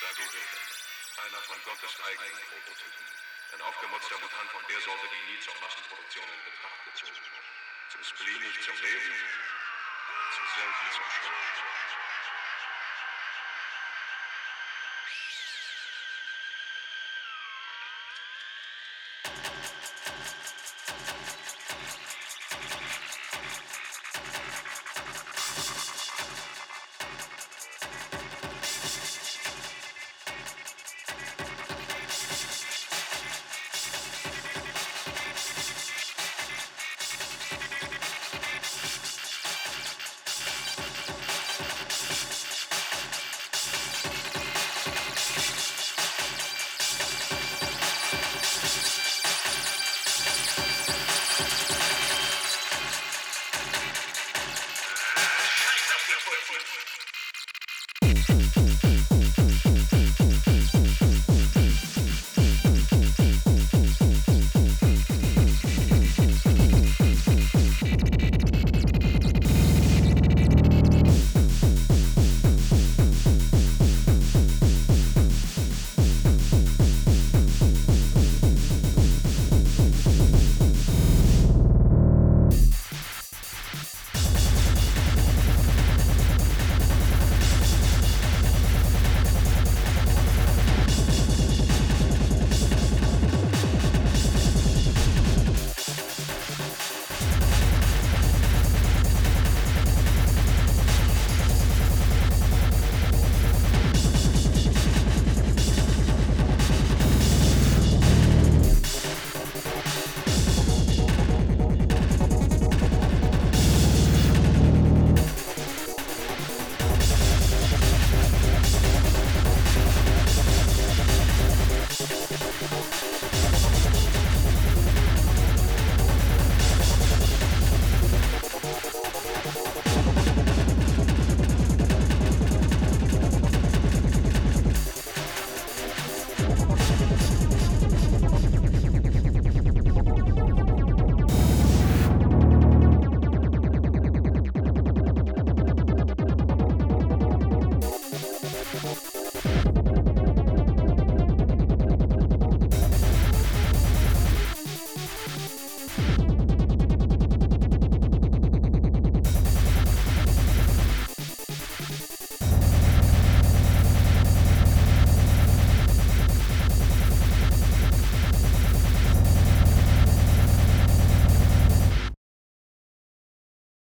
Der Gute. Einer von Gottes eigenen Prototypen. Ein aufgemotzter Mutant von der Sorte, die nie zur Massenproduktion in Betracht gezogen wird. Zum spleenig zum Leben, zu selten zum Schutz.